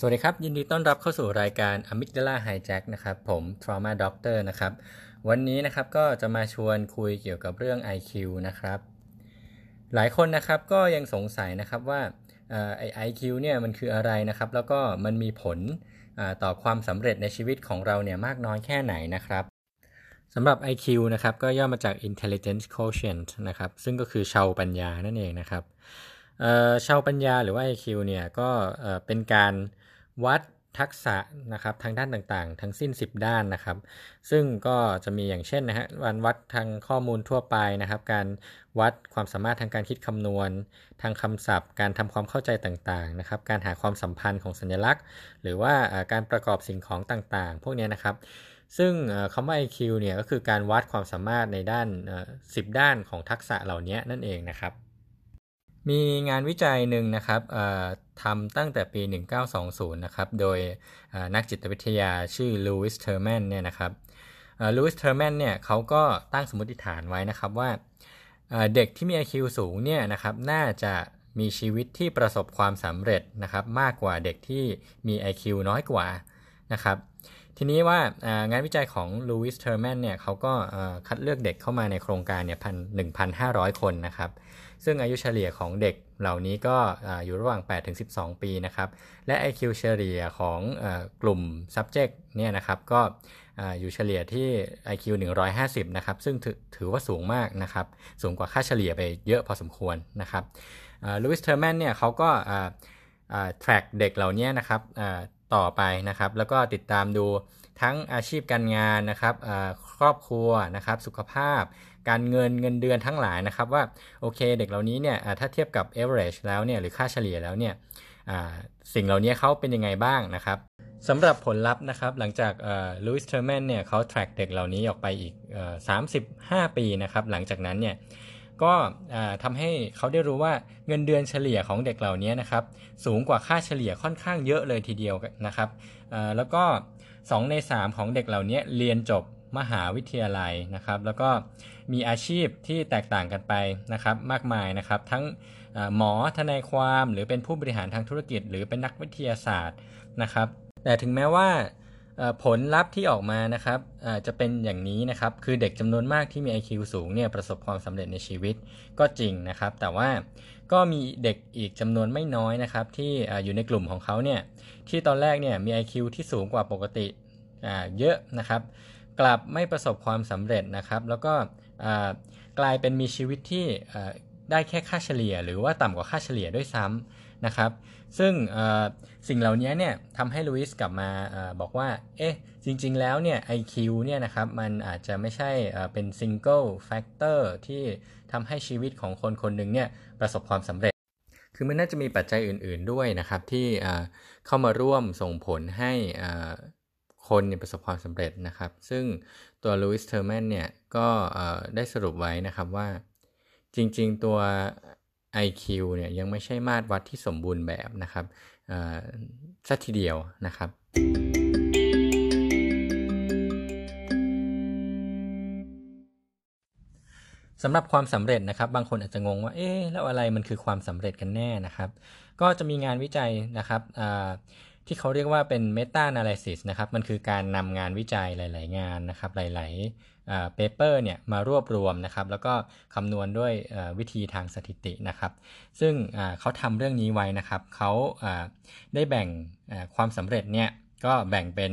สวัสดีครับ ยินดีต้อนรับเข้าสู่รายการ Amygdala Hijack นะครับ ผม Trauma Doctor นะครับ วันนี้นะครับก็จะมาชวนคุยเกี่ยวกับเรื่อง IQ นะครับ หลายคนนะครับก็ยังสงสัยนะครับว่าไอไอคิวเนี่ยมันคืออะไรนะครับ แล้วก็มันมีผลต่อความสำเร็จในชีวิตของเราเนี่ยมากน้อยแค่ไหนนะครับสำหรับ IQ นะครับก็ย่อมาจาก Intelligence Quotient นะครับซึ่งก็คือชาวปัญญานั่นเองนะครับชาวปัญญาหรือว่า IQ เนี่ยก็เป็นการ วัดทักษะนะครับทางด้านต่างๆ ทั้งสิ้น 10 ด้านนะครับ ซึ่งก็จะมีอย่างเช่นนะฮะวันวัดทางข้อมูลทั่วไปนะครับ การวัดความสามารถทางการคิดคำนวณ ทางคำศัพท์ การทำความเข้าใจต่างๆนะครับ การหาความสัมพันธ์ของสัญลักษณ์ หรือว่าการประกอบสิ่งของต่างๆ พวกนี้นะครับ ซึ่งคำว่า IQ เนี่ยก็คือการวัดความสามารถในด้าน 10 ด้านของทักษะเหล่านี้นั่นเองนะครับ มีงานวิจัยหนึ่งนะครับทำตั้งแต่ปี 1920 นะครับ โดยนักจิตวิทยาชื่อลูอิสเทอร์แมนเนี่ยนะครับลูอิสเทอร์แมนเนี่ยเขาก็ตั้งสมมติฐานไว้นะครับว่าเด็กที่มี IQ สูงเนี่ยนะครับน่าจะมีชีวิตที่ประสบความสำเร็จนะครับมากกว่าเด็กที่มี IQ น้อยกว่านะครับ ทีนี้ว่างานวิจัยของลูอิสเทอร์แมนเนี่ยเขาก็คัดเลือกเด็กเข้ามาในโครงการเนี่ยพันหนึ่งพันห้าร้อยคนนะครับ ซึ่งอายุเฉลี่ยของเด็กเหล่านี้ก็อยู่ระหว่าง 8 ถึง 12 ปีนะครับ และ IQ เฉลี่ยของกลุ่ม subject เนี่ยนะครับก็อยู่เฉลี่ยที่ IQ 150 นะครับ ซึ่งถือว่าสูงมากนะครับ สูงกว่าค่าเฉลี่ยไปเยอะพอสมควรนะครับลูอิสเทอร์แมนเนี่ยเขาก็ track เด็กเหล่านี้นะครับ ต่อไปนะครับ แล้วก็ติดตามดูทั้งอาชีพการงานนะครับครอบครัวนะครับ สุขภาพ การเงินเงินเดือนทั้งหลายนะครับว่าโอเคเด็กเหล่านี้เนี่ยถ้าเทียบกับ average แล้วเนี่ยหรือค่าเฉลี่ยแล้วเนี่ยสิ่งเหล่านี้เขาเป็นยังไงบ้างนะครับสำหรับผลลัพธ์นะครับหลังจากลูอิสเทอร์แมนเนี่ยเขา track เด็กเหล่านี้ออกไปอีก 35 ปีนะครับหลังจากนั้นเนี่ย ก็ทำให้เขาได้รู้ว่าเงินเดือนเฉลี่ยของเด็กเหล่านี้นะครับสูงกว่าค่าเฉลี่ยค่อนข้างเยอะเลยทีเดียวนะครับแล้วก็ 2 ใน 3 ของเด็กเหล่านี้เรียนจบมหาวิทยาลัยนะครับ แล้วก็มีอาชีพที่แตกต่างกันไปนะครับ มากมายนะครับ ทั้งหมอทนายความ หรือเป็นผู้บริหารทางธุรกิจ หรือเป็นนักวิทยาศาสตร์นะครับ แต่ถึงแม้ว่า ผลลัพธ์ที่ออกมานะครับจะเป็นอย่างนี้นะครับ คือเด็กจำนวนมากที่มี IQ สูงเนี่ยประสบความสำเร็จในชีวิตก็จริงนะครับ แต่ว่าก็มีเด็กอีกจำนวนไม่น้อยนะครับ ที่อยู่ในกลุ่มของเขาเนี่ยที่ตอนแรกเนี่ยมี IQ ที่สูงกว่าปกติเยอะนะครับ กลับไม่ประสบความสำเร็จนะครับ แล้วก็กลายเป็นมีชีวิตที่ได้แค่ค่าเฉลี่ย หรือว่าต่ำกว่าค่าเฉลี่ยด้วยซ้ำ นะครับ ซึ่งสิ่งเหล่านี้เนี่ยทำให้ลูอิสกลับมาบอกว่า เอ๊ะ จริงๆแล้วเนี่ย IQ เนี่ยนะครับ มันอาจจะไม่ใช่เป็น single factor ที่ทำให้ชีวิตของคนคนหนึ่งเนี่ยประสบความสำเร็จ คือมันน่าจะมีปัจจัยอื่น ๆด้วยนะครับ ที่เข้ามาร่วมส่งผลให้คนเนี่ยประสบความสำเร็จนะครับ ซึ่งตัวลูอิสเทอร์แมนเนี่ยก็ได้สรุปไว้นะครับว่าจริง ๆ ตัว IQ เนี่ยยังไม่ใช่มาตรวัดที่สมบูรณ์แบบนะครับสักทีเดียวนะครับ สำหรับความสำเร็จนะครับ บางคนอาจจะงงว่าเอ๊ะแล้วอะไรมันคือความสำเร็จกันแน่นะครับ ก็จะมีงานวิจัยนะครับ ที่เขาเรียกว่าเป็น Meta Analysis นะครับมันคือการนำงานวิจัยหลาย ๆ งานนะครับหลายๆเปเปอร์เนี่ยมารวบรวมนะครับแล้วก็คำนวณด้วยวิธีทางสถิตินะครับ ซึ่งเขาทำเรื่องนี้ไว้นะครับเขาได้แบ่งความสำเร็จเนี่ยก็แบ่งเป็น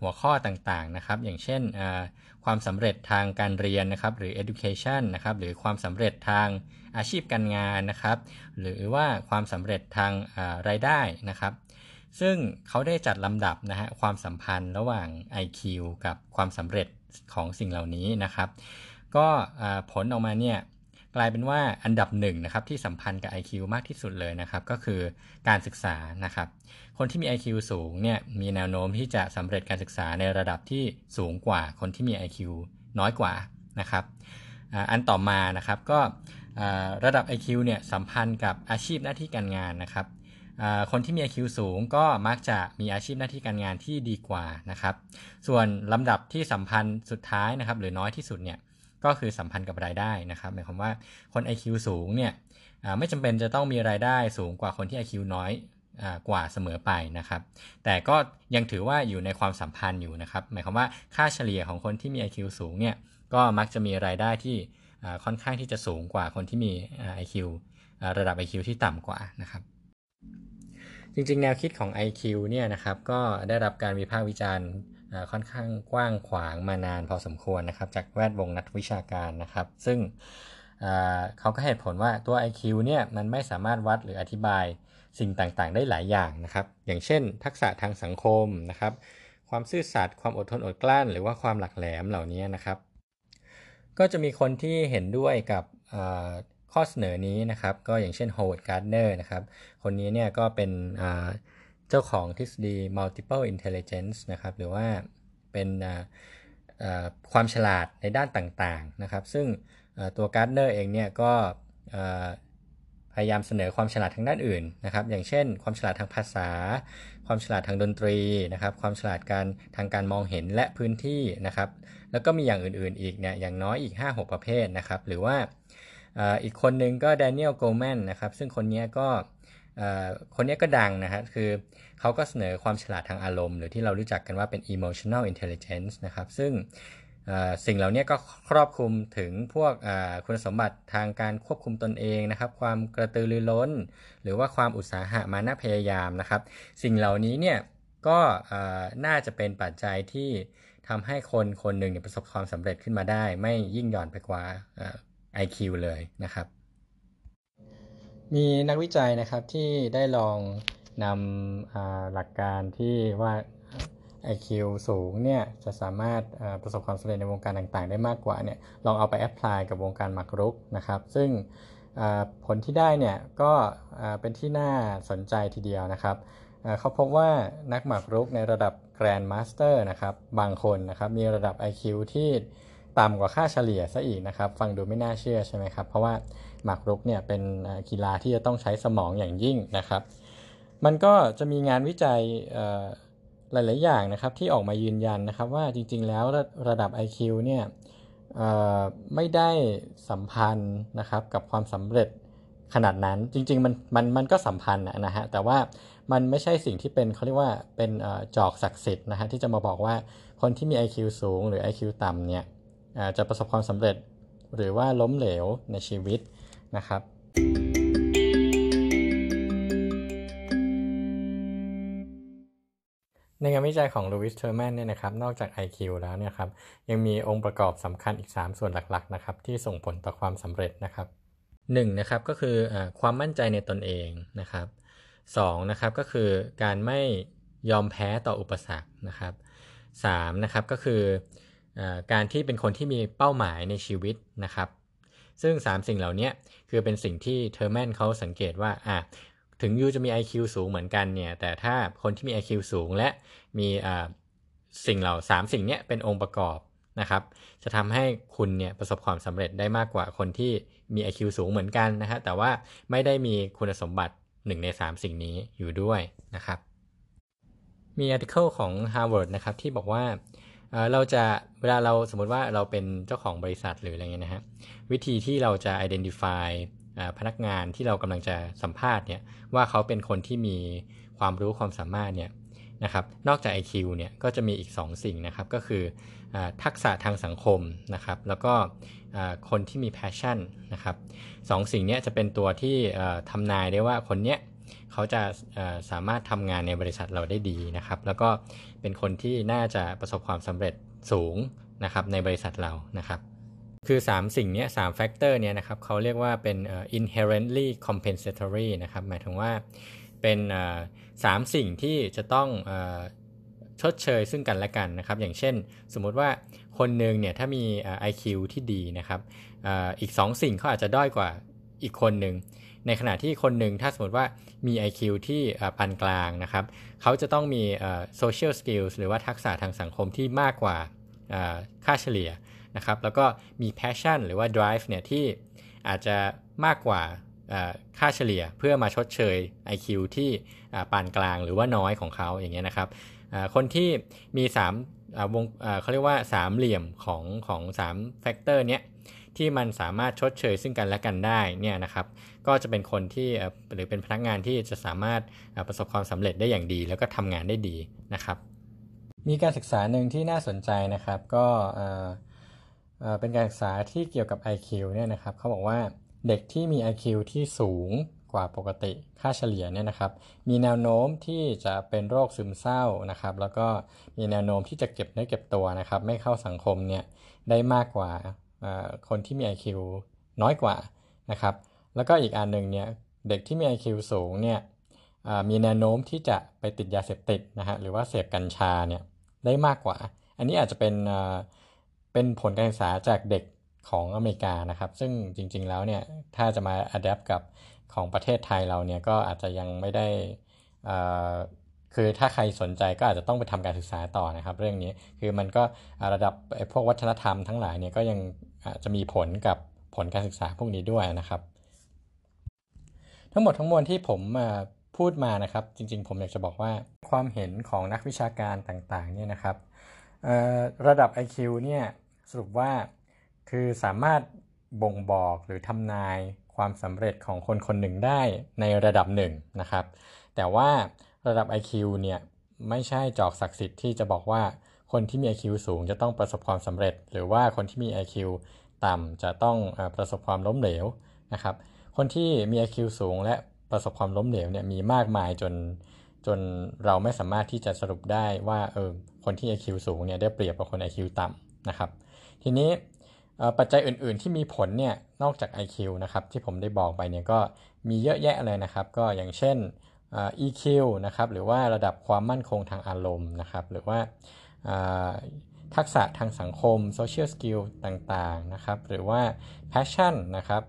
หัวข้อต่างๆนะครับ อย่างเช่นความสำเร็จทางการเรียนนะครับ หรือ education นะครับ หรือความสำเร็จทางอาชีพการงานนะครับ หรือว่าความสำเร็จทางรายได้นะครับ ซึ่งเขาได้จัดลำดับนะฮะความสัมพันธ์ระหว่าง IQ กับความสำเร็จของสิ่งเหล่านี้นะครับ ก็ผลออกมาเนี่ยกลายเป็นว่าอันดับหนึ่งนะครับที่สัมพันธ์กับ IQ มากที่สุดเลยนะครับ ก็คือการศึกษานะครับ คนที่มี IQ สูงเนี่ยมีแนวโน้มที่จะสำเร็จการศึกษาในระดับที่สูงกว่าคนที่มี IQ น้อยกว่านะครับอันต่อมานะครับก็ระดับ IQ เนี่ยสัมพันธ์กับอาชีพหน้าที่การงานนะครับ คนที่มี IQ สูงก็มักจะมีอาชีพหน้าที่การงานที่ดีกว่านะครับ ส่วนลำดับที่สัมพันธ์สุดท้ายนะครับ หรือน้อยที่สุดเนี่ยก็คือสัมพันธ์กับรายได้นะครับหมายความว่าคน IQ สูงเนี่ยไม่จำเป็นจะต้องมีรายได้สูงกว่าคนที่ IQ น้อยกว่าเสมอไปนะครับ แต่ก็ยังถือว่าอยู่ในความสัมพันธ์อยู่นะครับ หมายความว่าค่าเฉลี่ยของคนที่มี IQ สูงเนี่ยก็มักจะมีรายได้ที่ค่อนข้างที่จะสูงกว่าคนที่มี IQ ระดับ IQ ที่ต่ำกว่านะครับ จริงๆ แนวคิดของ IQ เนี่ยนะครับก็ได้รับการวิพากษ์วิจารณ์ค่อนข้างกว้างขวางมานานพอสมควรนะครับ จากแวดวงนักวิชาการนะครับ ซึ่งเขาก็เหตุผลว่าตัว IQ เนี่ยมันไม่สามารถวัดหรืออธิบายสิ่งต่างๆ ได้หลายอย่างนะครับ อย่างเช่น ทักษะทางสังคมนะครับ ความซื่อสัตย์ความอดทนอดกลั้น หรือว่าความหลักแหลมเหล่านี้นะครับ ก็จะมีคนที่เห็นด้วยกับ ข้อเสนอนี้นะครับ ก็อย่างเช่น Howard Gardner นะครับ คนนี้เนี่ยก็เป็นเจ้าของทฤษฎี multiple intelligence นะครับ หรือว่าเป็นความฉลาดในด้านต่างๆนะครับ ซึ่งตัวการ์ดเนอร์เองเนี่ยก็พยายามเสนอความฉลาดทางด้านอื่นนะครับ อย่างเช่น ความฉลาดทางภาษา ความฉลาดทางดนตรีนะครับ ความฉลาดการทางการมองเห็นและพื้นที่นะครับ แล้วก็มีอย่างอื่นๆอีกเนี่ยอย่างน้อยอีก 5-6 ประเภทนะครับ หรือว่า อีกคนนึงก็แดเนียลโกลแมนนะครับซึ่งคนนี้ก็คนนี้ก็ดังนะฮะคือเขาก็เสนอความฉลาดทางอารมณ์ หรือที่เรารู้จักกันว่าเป็น emotional intelligence นะครับซึ่งสิ่งเหล่านี้ก็ครอบคลุมถึงพวกคุณสมบัติทางการควบคุมตนเองนะครับ ความกระตือรือร้น หรือว่าความอุตสาหะมานะพยายามนะครับ สิ่งเหล่านี้เนี่ยก็น่าจะเป็นปัจจัยที่ทำให้คนคนหนึ่งประสบความสำเร็จขึ้นมาได้ ไม่ยิ่งหย่อนไปกว่า IQ เลยนะครับ มีนักวิจัยนะครับที่ได้ลองนำหลักการที่ว่า IQ สูงเนี่ยจะสามารถประสบความสำเร็จในวงการต่างๆ ได้มากกว่าเนี่ยลองเอาไปแอพพลายกับวงการหมากรุกนะครับ ซึ่งผลที่ได้เนี่ยก็เป็นที่น่าสนใจทีเดียวนะครับ เขาพบว่านักหมากรุกในระดับแกรนด์มาสเตอร์นะครับบางคนนะครับมีระดับ IQ ที่ ต่ำกว่าค่าเฉลี่ยซะอีกนะครับ ฟังดูไม่น่าเชื่อใช่ไหมครับ เพราะว่าหมากรุกเนี่ยเป็นกีฬาที่จะต้องใช้สมองอย่างยิ่งนะครับ มันก็จะมีงานวิจัยหลาย ๆ อย่างนะครับที่ออกมายืนยันนะครับว่าจริง ๆ แล้วระระดับ IQ เนี่ยไม่ได้สัมพันธ์นะครับกับความสำเร็จขนาดนั้นจริง ๆ มันมันมันก็สัมพันธ์นะฮะแต่ว่ามันไม่ใช่สิ่งที่เป็นเขาเรียกว่าเป็นจอกศักดิ์สิทธิ์นะฮะที่จะมาบอกว่าคนที่มี IQ สูงหรือ IQ ต่ำเนี่ย จะประสบความสำเร็จหรือว่าล้มเหลวในชีวิตนะครับ ในงานวิจัยของลูวิสเทอร์แมนเนี่ยนะครับนอกจาก IQ แล้วเนี่ยครับยังมีองค์ประกอบสำคัญอีก 3 ส่วนหลักๆนะครับที่ส่งผลต่อความสำเร็จนะครับ1นะครับก็คืออความมั่นใจในตนเองนะครับ2นะครับก็คือการไม่ยอมแพ้ต่ออุปสรรคนะครับ3นะครับก็คือ การที่เป็นคนที่มีเป้าหมายในชีวิตนะครับ ซึ่ง 3 สิ่งเหล่านี้คือเป็นสิ่งที่เทอร์แมนเขาสังเกตว่าอะถึงยูจะมี IQ สูงเหมือนกันเนี่ยแต่ถ้าคนที่มี IQ สูงและมีสิ่งเหล่า 3 สิ่งนี้เป็นองค์ประกอบนะครับจะทำให้คุณเนี่ยประสบความสำเร็จได้มากกว่าคนที่มี IQ สูงเหมือนกันนะฮะแต่ว่าไม่ได้มีคุณสมบัติ 1 ใน 3 สิ่งนี้อยู่ด้วยนะครับ มีอาร์ติเคิลของ Harvard นะครับที่บอกว่า เราจะเวลาเราสมมติว่าเราเป็นเจ้าของบริษัทหรืออะไรเงี้ยนะฮะวิธีที่เราจะ identify พนักงานที่เรากำลังจะสัมภาษณ์เนี่ยว่าเขาเป็นคนที่มีความรู้ความสามารถเนี่ยนะครับนอกจาก IQ เนี่ยก็จะมีอีก 2 สิ่งนะครับก็คืออทักษะทางสังคมนะครับแล้วก็คนที่มี passion นะครับสองสิ่งนี้จะเป็นตัวที่ทำนายได้ว่าคนเนี้ย เขาจะสามารถทำงานในบริษัทเราได้ดีนะครับ แล้วก็เป็นคนที่น่าจะประสบความสำเร็จสูงนะครับในบริษัทเรานะครับคือ 3 สิ่งนี้3 factor เนี่ยนะครับเขาเรียกว่าเป็น inherently compensatory นะครับหมายถึงว่าเป็นสามสิ่งที่จะต้องชดเชยซึ่งกันและกันนะครับ อย่างเช่น สมมุติว่าคนหนึ่งเนี่ยถ้ามี IQ ที่ดีนะครับอีก 2 สิ่งเขาอาจจะด้อยกว่าอีกคนหนึ่ง ในขณะที่คนหนึ่งถ้าสมมติว่ามี IQ ที่ปานกลางนะครับ เขาจะต้องมี social skills หรือว่าทักษะทางสังคมที่มากกว่าค่าเฉลี่ยนะครับ แล้วก็มี passion หรือว่า drive เนี่ยที่อาจจะมากกว่าค่าเฉลี่ยเพื่อมาชดเชย IQ ที่ปานกลางหรือว่าน้อยของเขาอย่างเงี้ยนะครับคนที่มี3วงเขาเรียกว่า3เหลี่ยมของของ3 factor เนี้ย ที่มันสามารถชดเชยซึ่งกันและกันได้เนี่ยนะครับก็จะเป็นคนที่หรือเป็นพนักงานที่จะสามารถประสบความสำเร็จได้อย่างดี แล้วก็ทำงานได้ดีนะครับ มีการศึกษาหนึ่งที่น่าสนใจนะครับก็เป็นการศึกษาที่เกี่ยวกับ IQ เนี่ยนะครับเขาบอกว่าเด็กที่มี IQ ที่สูงกว่าปกติค่าเฉลี่ยเนี่ยนะครับมีแนวโน้มที่จะเป็นโรคซึมเศร้านะครับ แล้วก็มีแนวโน้มที่จะเก็บเนื้อเก็บตัวนะครับ ไม่เข้าสังคมเนี่ยได้มากกว่า คนที่มี IQ น้อยกว่านะครับ แล้วก็อีกอันหนึ่งเนี่ยเด็กที่มี IQ สูงเนี่ยมีแนวโน้มที่จะไปติดยาเสพติดนะฮะหรือว่าเสพกัญชาเนี่ยได้มากกว่า อันนี้อาจจะเป็นเป็นผลการศึกษาจากเด็กของอเมริกานะครับ ซึ่งจริงๆแล้วเนี่ยถ้าจะมาอัดแอปกับของประเทศไทยเราเนี่ยก็อาจจะยังไม่ได้คือถ้าใครสนใจก็อาจจะต้องไปทำการศึกษาต่อนะครับ เรื่องนี้คือมันก็ระดับพวกวัฒนธรรมทั้งหลายเนี่ยก็ยัง จะมีผลกับผลการศึกษาพวกนี้ด้วยนะครับ ทั้งหมดทั้งมวลที่ผมพูดมานะครับ จริง ๆ ผมอยากจะบอกว่าความเห็นของนักวิชาการต่างๆเนี่ยนะครับระดับ IQ เนี่ยสรุปว่าคือสามารถบ่งบอกหรือทำนายความสำเร็จของคนคนหนึ่งได้ในระดับหนึ่งนะครับ แต่ว่าระดับ IQ เนี่ยไม่ใช่จอกศักดิ์สิทธิ์ที่จะบอกว่า คนที่มี IQ สูงจะต้องประสบความสำเร็จ หรือว่าคนที่มี IQ ต่ำจะต้องประสบความล้มเหลวนะครับ คนที่มี IQ สูงและประสบความล้มเหลวเนี่ยมีมากมายจนจนเราไม่สามารถที่จะสรุปได้ว่าเออคนที่ IQ สูงเนี่ยได้เปรียบกว่าคน IQ ต่ำนะครับ ทีนี้ปัจจัยอื่น ๆ ที่มีผลเนี่ยนอกจาก IQ นะครับที่ผมได้บอกไปเนี่ยก็มีเยอะแยะเลยนะครับ ก็อย่างเช่น EQ นะครับหรือว่าระดับความมั่นคงทางอารมณ์นะครับ หรือว่า ทักษะทางสังคม social skill ต่างๆนะครับ หรือว่า passion นะครับ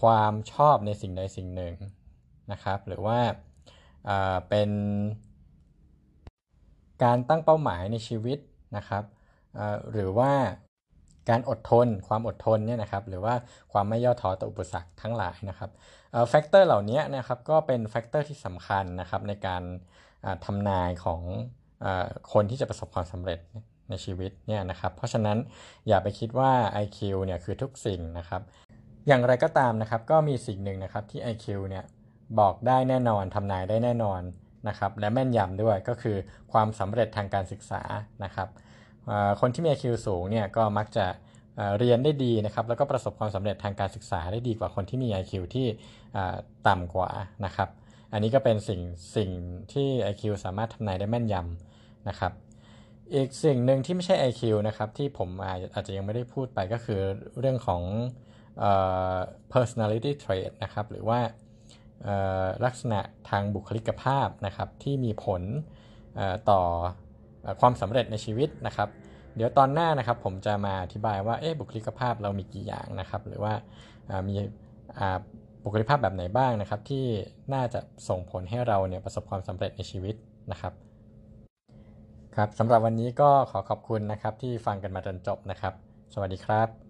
ความชอบในสิ่งใดสิ่งหนึ่งนะครับ หรือว่าเป็นการตั้งเป้าหมายในชีวิตนะครับหรือว่าการอดทน ความอดทนเนี่ยนะครับหรือว่าความไม่ย่อท้อต่ออุปสรรคทั้งหลายนะครับ factor เหล่านี้นะครับก็เป็น factor ที่สำคัญนะครับในการทำนายของ คนที่จะประสบความสำเร็จในชีวิตเนี่ยนะครับเพราะฉะนั้นอย่าไปคิดว่า IQ เนี่ยคือทุกสิ่งนะครับอย่างไรก็ตามนะครับก็มีสิ่งหนึ่งนะครับที่ IQ เนี่ยบอกได้แน่นอนทำนายได้แน่นอนนะครับและแม่นยำด้วยก็คือความสำเร็จทางการศึกษานะครับคนที่มี IQ สูงเนี่ยก็มักจะเรียนได้ดีนะครับแล้วก็ประสบความสำเร็จทางการศึกษาได้ดีกว่าคนที่มี IQ ที่ต่ำกว่านะครับอันนี้ก็เป็นสิ่งสิ่งที่ IQ สามารถทำนายได้แม่นยำ นะครับอีกสิ่งหนึ่งที่ไม่ใช่ IQ นะครับที่ผมอาจจะยังไม่ได้พูดไปก็คือเรื่องของ personality trait นะครับหรือว่าลักษณะทางบุคลิกภาพนะครับที่มีผลต่อความสำเร็จในชีวิตนะครับ เดี๋ยวตอนหน้านะครับผมจะมาอธิบายว่าเอ๊ะบุคลิกภาพเรามีกี่อย่างนะครับ หรือว่ามีบุคลิกภาพแบบไหนบ้างนะครับ ที่น่าจะส่งผลให้เราเนี่ยประสบความสำเร็จในชีวิตนะครับ ครับสำหรับวันนี้ก็ขอขอบคุณนะครับที่ฟังกันมาจนจบนะครับ สวัสดีครับ